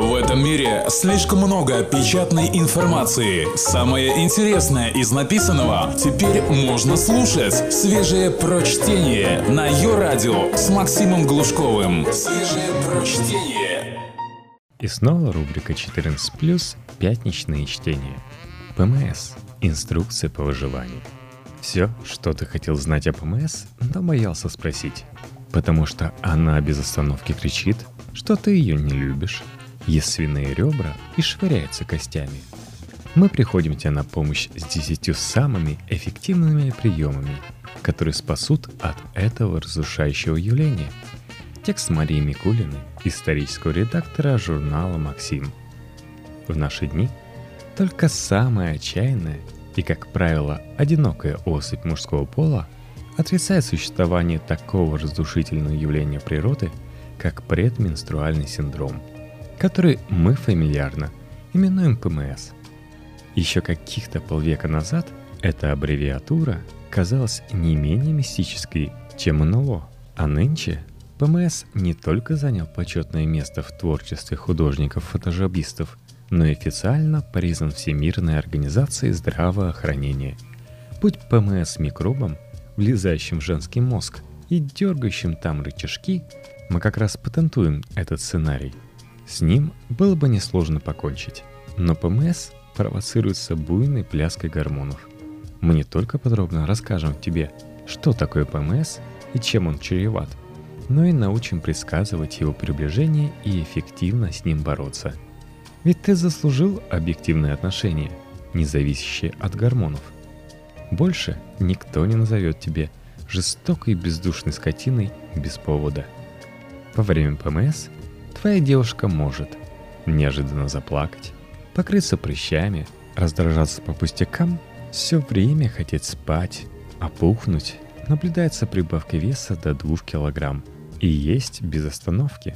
В этом мире слишком много печатной информации. Самое интересное из написанного теперь можно слушать. Свежее прочтение на ее радио с Максимом Глушковым. Свежее прочтение. И снова рубрика 14+, пятничные чтения. ПМС. Инструкция по выживанию. Все, что ты хотел знать о ПМС, но боялся спросить. Потому что она без остановки кричит, что ты ее не любишь, ест свиные ребра и швыряется костями. Мы приходим тебе на помощь с десятью самыми эффективными приемами, которые спасут от этого разрушающего явления. Текст Марии Микулиной, исторического редактора журнала «Максим». В наши дни только самая отчаянная и, как правило, одинокая особь мужского пола отрицает существование такого разрушительного явления природы, как предменструальный синдром – который мы фамильярно именуем ПМС. Еще каких-то полвека назад эта аббревиатура казалась не менее мистической, чем НЛО, а нынче ПМС не только занял почетное место в творчестве художников-фотожабистов, но и официально признан Всемирной организацией здравоохранения. Будь ПМС микробом, влезающим в женский мозг и дергающим там рычажки, мы как раз патентуем этот сценарий – с ним было бы несложно покончить. Но ПМС провоцируется буйной пляской гормонов. Мы не только подробно расскажем тебе, что такое ПМС и чем он чреват, но и научим предсказывать его приближение и эффективно с ним бороться. Ведь ты заслужил объективные отношения, не зависящие от гормонов. Больше никто не назовет тебе жестокой бездушной скотиной без повода. Во время ПМС твоя девушка может неожиданно заплакать, покрыться прыщами, раздражаться по пустякам, все время хотеть спать, опухнуть, наблюдается прибавка веса до 2 килограмм и есть без остановки.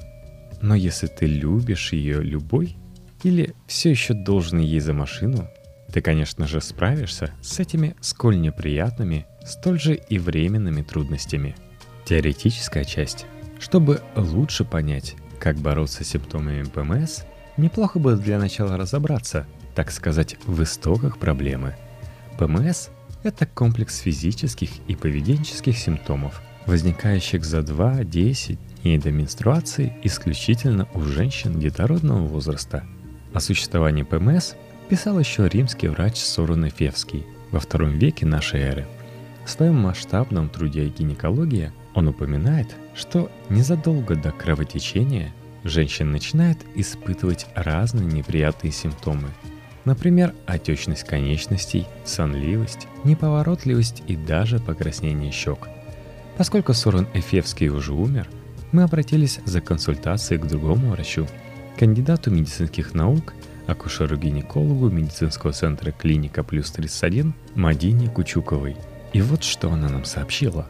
Но если ты любишь ее любой или все еще должен ей за машину, ты, конечно же, справишься с этими сколь неприятными, столь же и временными трудностями. Теоретическая часть. Чтобы лучше понять, как бороться с симптомами ПМС, неплохо бы для начала разобраться, так сказать, в истоках проблемы. ПМС – это комплекс физических и поведенческих симптомов, возникающих за 2-10 дней до менструации исключительно у женщин детородного возраста. О существовании ПМС писал еще римский врач Сорон Эфевский во втором веке нашей эры. В своем масштабном труде «Гинекология» он упоминает, что незадолго до кровотечения женщина начинает испытывать разные неприятные симптомы. Например, отечность конечностей, сонливость, неповоротливость и даже покраснение щек. Поскольку Сорон Эфевский уже умер, мы обратились за консультацией к другому врачу, кандидату медицинских наук, акушеру-гинекологу медицинского центра «Клиника плюс 31» Мадине Кучуковой. И вот что она нам сообщила.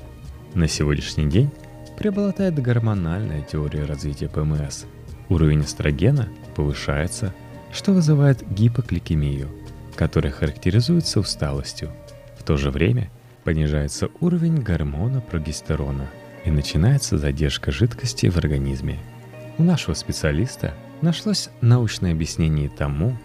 На сегодняшний день преобладает гормональная теория развития ПМС. Уровень эстрогена повышается, что вызывает гипокликемию, которая характеризуется усталостью. В то же время понижается уровень гормона прогестерона и начинается задержка жидкости в организме. У нашего специалиста нашлось научное объяснение тому,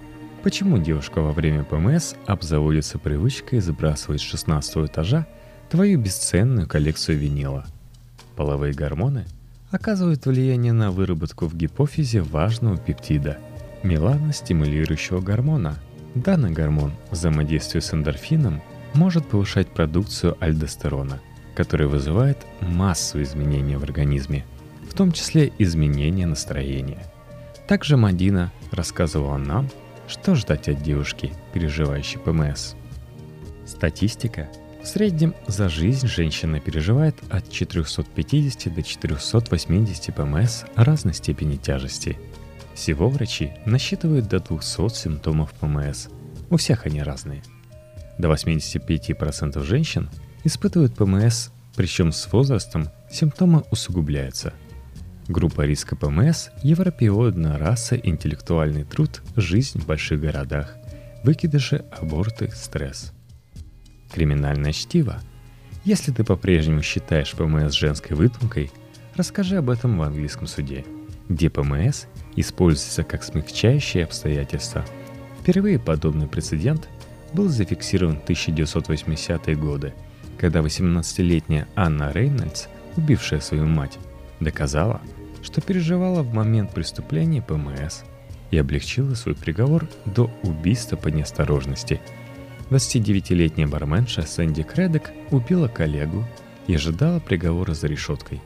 почему девушка во время ПМС обзаводится привычкой сбрасывать с 16 этажа твою бесценную коллекцию винила – половые гормоны оказывают влияние на выработку в гипофизе важного пептида – меланостимулирующего гормона. Данный гормон, взаимодействуя с эндорфином, может повышать продукцию альдостерона, который вызывает массу изменений в организме, в том числе изменения настроения. Также Мадина рассказывала нам, что ждать от девушки, переживающей ПМС. Статистика среднем за жизнь женщина переживает от 450 до 480 ПМС разной степени тяжести. Всего врачи насчитывают до 200 симптомов ПМС. У всех они разные. До 85% женщин испытывают ПМС, причем с возрастом симптомы усугубляются. Группа риска ПМС – европеоидная раса, интеллектуальный труд, жизнь в больших городах, выкидыши, аборты, стресс – Криминальное чтиво. Если ты по-прежнему считаешь ПМС женской выдумкой, расскажи об этом в английском суде, где ПМС используется как смягчающее обстоятельство. Впервые подобный прецедент был зафиксирован в 1980-е годы, когда 18-летняя Анна Рейнольдс, убившая свою мать, доказала, что переживала в момент преступления ПМС и облегчила свой приговор до убийства по неосторожности. 29-летняя барменша Сэнди Кредек убила коллегу и ожидала приговора за решеткой.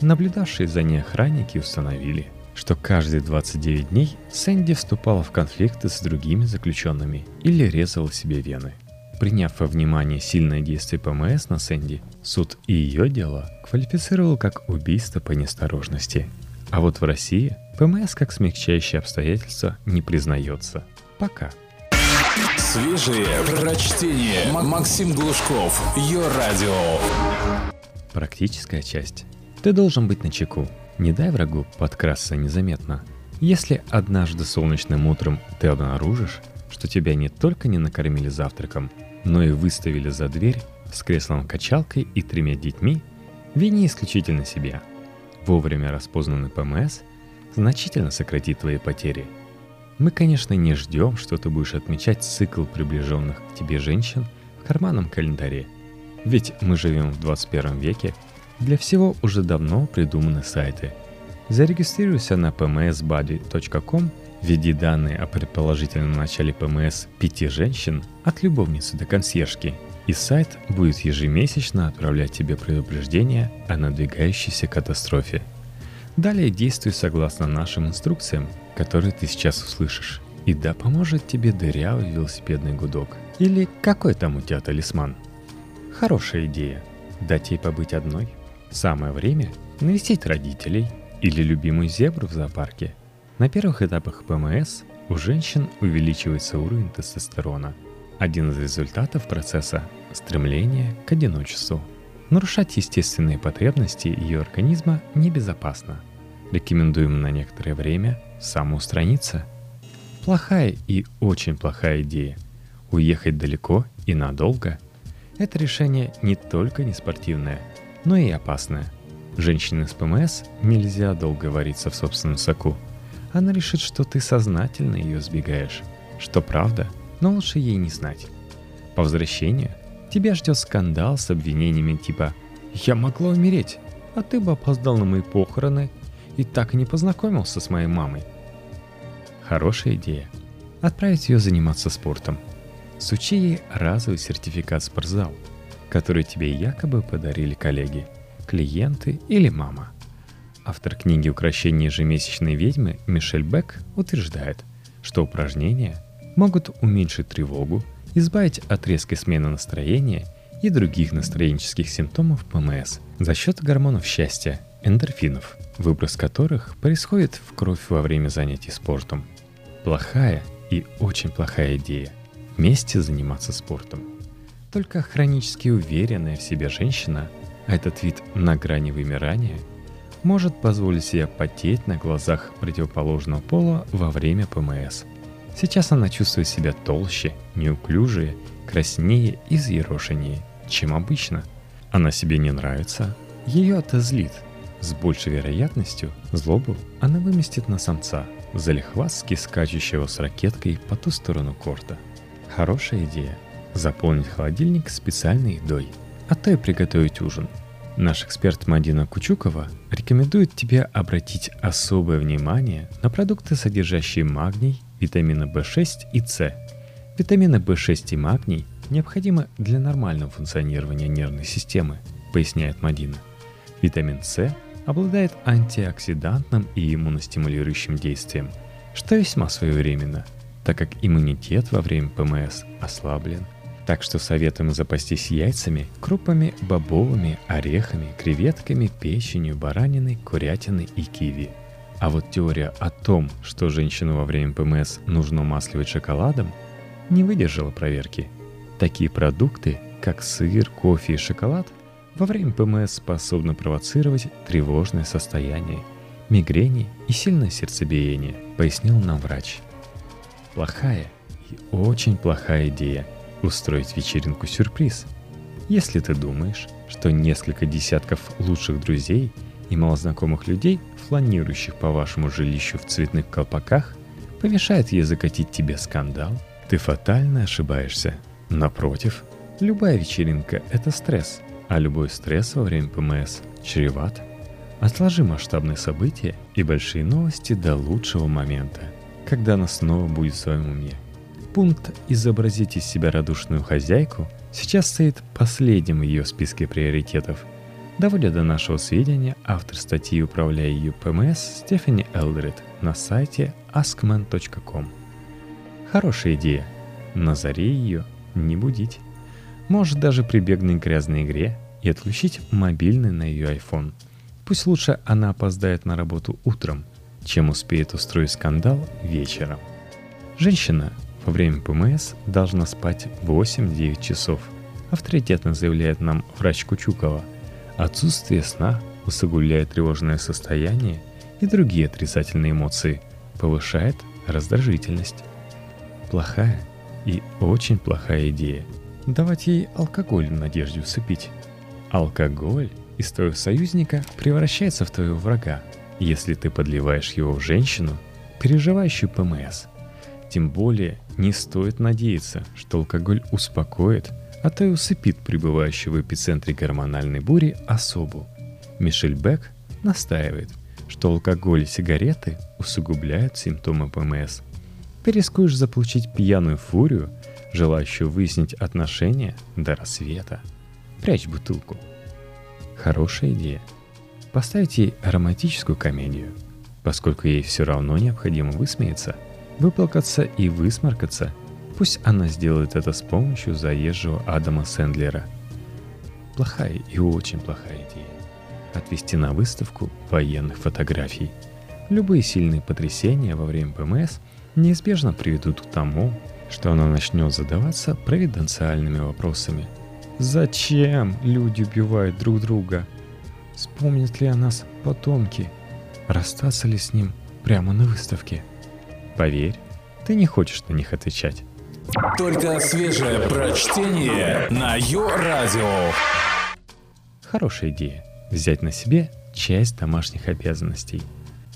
Наблюдавшие за ней охранники установили, что каждые 29 дней Сэнди вступала в конфликты с другими заключенными или резала себе вены. Приняв во внимание сильное действие ПМС на Сэнди, суд и ее дело квалифицировал как убийство по неосторожности. А вот в России ПМС как смягчающее обстоятельство не признается. Пока. Свежие прочтение. Максим Глушков. Ее радио. Практическая часть. Ты должен быть на чеку. Не дай врагу подкрасться незаметно. Если однажды солнечным утром ты обнаружишь, что тебя не только не накормили завтраком, но и выставили за дверь с креслом-качалкой и тремя детьми, вини исключительно себя. Вовремя распознанный ПМС значительно сократит твои потери. Мы, конечно, не ждем, что ты будешь отмечать цикл приближенных к тебе женщин в карманном календаре. Ведь мы живем в 21 веке, для всего уже давно придуманы сайты. Зарегистрируйся на pmsbuddy.com, введи данные о предположительном начале ПМС пяти женщин от любовницы до консьержки, и сайт будет ежемесячно отправлять тебе предупреждения о надвигающейся катастрофе. Далее действуй согласно нашим инструкциям, которые ты сейчас услышишь. И да поможет тебе дырявый велосипедный гудок. Или какой там у тебя талисман. Хорошая идея. Дать ей побыть одной – Самое время навестить родителей или любимую зебру в зоопарке. На первых этапах ПМС у женщин увеличивается уровень тестостерона. Один из результатов процесса – стремление к одиночеству. Нарушать естественные потребности ее организма небезопасно. Рекомендуем на некоторое время самоустраниться. Плохая и очень плохая идея. Уехать далеко и надолго – это решение не только не спортивное – но и опасная. Женщине с ПМС нельзя долго вариться в собственном соку. Она решит, что ты сознательно ее сбегаешь. Что правда, но лучше ей не знать. По возвращению тебя ждет скандал с обвинениями типа «Я могла умереть, а ты бы опоздал на мои похороны и так и не познакомился с моей мамой». Хорошая идея. Отправить ее заниматься спортом. Сучи ей разовый сертификат спортзал – который тебе якобы подарили коллеги, клиенты или мама. Автор книги «Укращение ежемесячной ведьмы» Мишель Бек утверждает, что упражнения могут уменьшить тревогу, избавить от резкой смены настроения и других настроенческих симптомов ПМС за счет гормонов счастья, эндорфинов, выброс которых происходит в кровь во время занятий спортом. Плохая и очень плохая идея – вместе заниматься спортом – только хронически уверенная в себе женщина, а этот вид на грани вымирания, может позволить себе потеть на глазах противоположного пола во время ПМС. Сейчас она чувствует себя толще, неуклюжее, краснее и взъерошеннее, чем обычно. Она себе не нравится, ее это злит. С большей вероятностью злобу она выместит на самца, залихвастски скачущего с ракеткой по ту сторону корта. Хорошая идея – заполнить холодильник специальной едой, а то и приготовить ужин. Наш эксперт Мадина Кучукова рекомендует тебе обратить особое внимание на продукты, содержащие магний, витамины В6 и С. Витамины В6 и магний необходимы для нормального функционирования нервной системы, поясняет Мадина. Витамин С обладает антиоксидантным и иммуностимулирующим действием, что весьма своевременно, так как иммунитет во время ПМС ослаблен так что советуем запастись яйцами, крупами, бобовыми, орехами, креветками, печенью, бараниной, курятиной и киви. А вот теория о том, что женщину во время ПМС нужно умасливать шоколадом, не выдержала проверки. Такие продукты, как сыр, кофе и шоколад, во время ПМС способны провоцировать тревожное состояние, мигрени и сильное сердцебиение, пояснил нам врач. Плохая и очень плохая идея – устроить вечеринку-сюрприз. Если ты думаешь, что несколько десятков лучших друзей и малознакомых людей, фланирующих по вашему жилищу в цветных колпаках, помешает ей закатить тебе скандал, ты фатально ошибаешься. Напротив, любая вечеринка – это стресс, а любой стресс во время ПМС чреват. Отложи масштабные события и большие новости до лучшего момента, когда она снова будет в своем уме. Пункт «Изобразить из себя радушную хозяйку» сейчас стоит последним в ее списке приоритетов. Доводя до нашего сведения, автор статьи «Управляя ее ПМС» Стефани Элдрид на сайте askman.com. Хорошая идея. На заре ее не будить. Может даже прибегнуть к грязной игре и отключить мобильный на ее iPhone. Пусть лучше она опоздает на работу утром, чем успеет устроить скандал вечером. Женщина во время ПМС должна спать 8-9 часов, авторитетно заявляет нам врач Кучукова. Отсутствие сна усугубляет тревожное состояние и другие отрицательные эмоции, повышает раздражительность. Плохая и очень плохая идея – давать ей алкоголь в надежде усыпить. Алкоголь из твоего союзника превращается в твоего врага, если ты подливаешь его в женщину, переживающую ПМС. Тем более не стоит надеяться, что алкоголь успокоит, а то и усыпит пребывающую в эпицентре гормональной бури особу. Мишель Бек настаивает, что алкоголь и сигареты усугубляют симптомы ПМС. Ты рискуешь заполучить пьяную фурию, желающую выяснить отношения до рассвета. Прячь бутылку. Хорошая идея. Поставить ей ароматическую комедию, поскольку ей все равно необходимо высмеяться – выплакаться и высморкаться, пусть она сделает это с помощью заезжего Адама Сэндлера. Плохая и очень плохая идея. Отвести на выставку военных фотографий. Любые сильные потрясения во время ПМС неизбежно приведут к тому, что она начнет задаваться провиденциальными вопросами. Зачем люди убивают друг друга? Вспомнят ли о нас потомки? Расстаться ли с ним прямо на выставке? Поверь, ты не хочешь на них отвечать. Только свежее прочтение на Йо-Радио. Хорошая идея – взять на себе часть домашних обязанностей.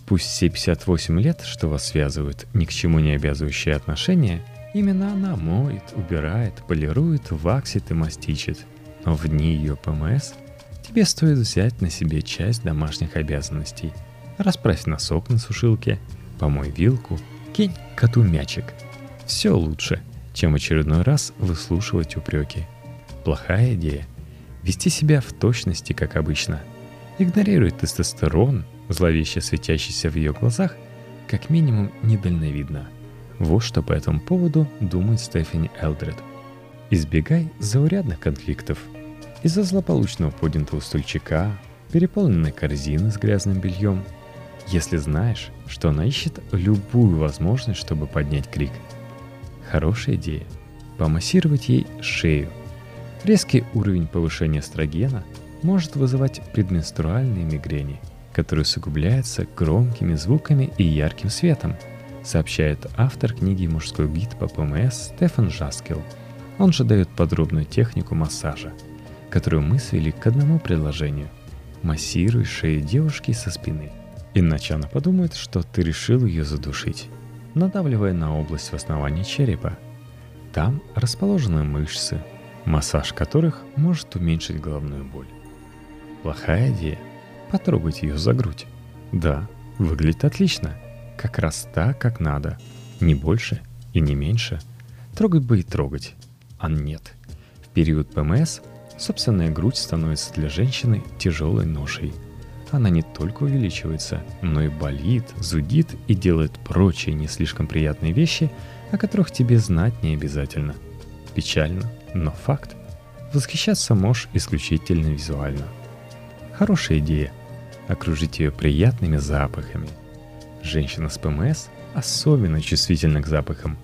Пусть все 58 лет, что вас связывают ни к чему не обязывающие отношения, именно она моет, убирает, полирует, ваксит и мастичит. Но в дни ее ПМС тебе стоит взять на себе часть домашних обязанностей. Расправь носок на сушилке, помой вилку, Кинь коту мячик. Все лучше, чем очередной раз выслушивать упреки. Плохая идея – вести себя в точности, как обычно. Игнорируй тестостерон, зловеще светящийся в ее глазах, как минимум недальновидно. Вот что по этому поводу думает Стефани Элдред. Избегай заурядных конфликтов. Из-за злополучного поднятого стульчика, переполненной корзины с грязным бельем – если знаешь, что она ищет любую возможность, чтобы поднять крик. Хорошая идея – помассировать ей шею. Резкий уровень повышения эстрогена может вызывать предменструальные мигрени, которые усугубляются громкими звуками и ярким светом, сообщает автор книги «Мужской гид по ПМС» Стефан Жаскел. Он же дает подробную технику массажа, которую мы свели к одному предложению – массируй шею девушки со спины – Иначе она подумает, что ты решил ее задушить, надавливая на область в основании черепа. Там расположены мышцы, массаж которых может уменьшить головную боль. Плохая идея – потрогать ее за грудь. Да, выглядит отлично, как раз так, как надо, не больше и не меньше. Трогать бы и трогать, а нет. В период ПМС собственная грудь становится для женщины тяжелой ношей – она не только увеличивается, но и болит, зудит и делает прочие не слишком приятные вещи, о которых тебе знать не обязательно. Печально, но факт. Восхищаться можешь исключительно визуально. Хорошая идея – окружить ее приятными запахами. Женщина с ПМС особенно чувствительна к запахам.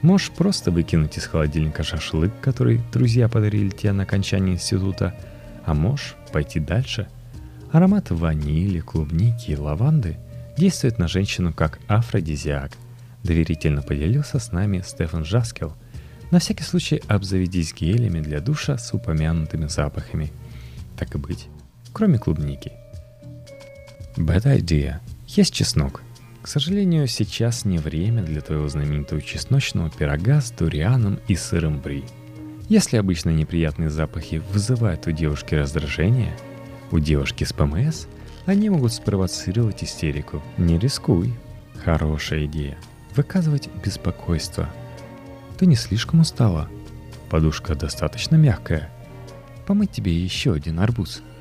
Можешь просто выкинуть из холодильника шашлык, который друзья подарили тебе на окончании института, а можешь пойти дальше – Аромат ванили, клубники и лаванды действует на женщину как афродизиак. Доверительно поделился с нами Стефан Жаскел. На всякий случай обзаведись гелями для душа с упомянутыми запахами. Так и быть, кроме клубники. Bad idea. Есть чеснок. К сожалению, сейчас не время для твоего знаменитого чесночного пирога с дурианом и сыром бри. Если обычно неприятные запахи вызывают у девушки раздражение, у девушки с ПМС они могут спровоцировать истерику. Не рискуй. Хорошая идея. Выказывать беспокойство. Ты не слишком устала? Подушка достаточно мягкая. Помыть тебе еще один арбуз –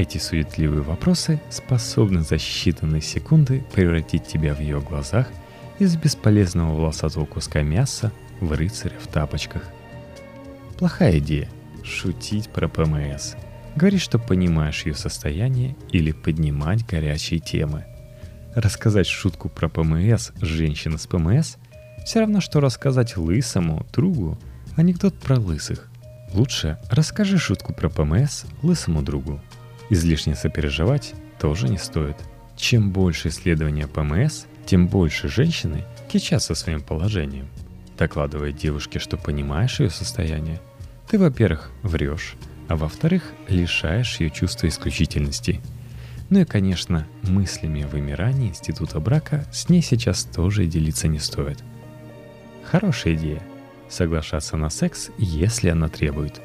эти суетливые вопросы способны за считанные секунды превратить тебя в ее глазах из бесполезного волосатого куска мяса в рыцаря в тапочках. Плохая идея – шутить про ПМС. Говорить, что понимаешь ее состояние или поднимать горячие темы. Рассказать шутку про ПМС женщина с ПМС – все равно, что рассказать лысому другу анекдот про лысых. Лучше расскажи шутку про ПМС лысому другу. Излишне сопереживать тоже не стоит. Чем больше исследования ПМС, тем больше женщины кичатся своим положением. Докладывая девушке, что понимаешь ее состояние, ты, во-первых, врешь, а во-вторых, лишаешь ее чувства исключительности. Ну и, конечно, мыслями о вымирании института брака с ней сейчас тоже делиться не стоит. Хорошая идея – соглашаться на секс, если она требует.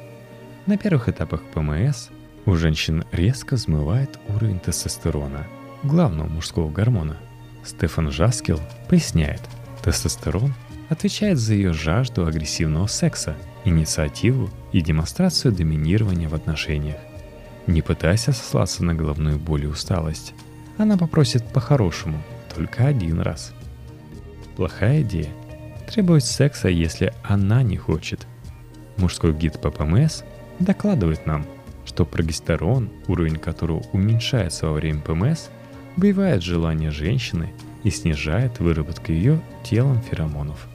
На первых этапах ПМС у женщин резко взмывает уровень тестостерона, главного мужского гормона. Стефан Жаскил поясняет, тестостерон отвечает за ее жажду агрессивного секса, инициативу и демонстрацию доминирования в отношениях. Не пытайся сослаться на головную боль и усталость. Она попросит по-хорошему, только один раз. Плохая идея – требовать секса, если она не хочет. Мужской гид по ПМС докладывает нам – что прогестерон, уровень которого уменьшается во время ПМС, убивает желание женщины и снижает выработку ее телом феромонов.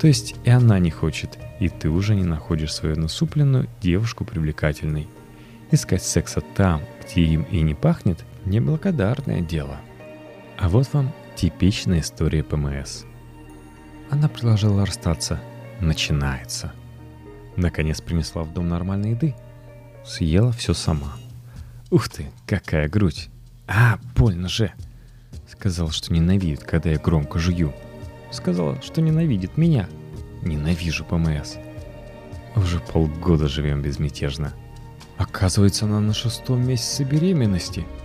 То есть и она не хочет, и ты уже не находишь свою насупленную девушку привлекательной. Искать секса там, где им и не пахнет, неблагодарное дело. А вот вам типичная история ПМС. Она предложила расстаться. Начинается. Наконец принесла в дом нормальной еды – съела все сама. Ух ты, какая грудь! А, больно же! Сказал, что ненавидит, когда я громко жую. Сказала, что ненавидит меня. Ненавижу ПМС. Уже полгода живем безмятежно. Оказывается, она на шестом месяце беременности –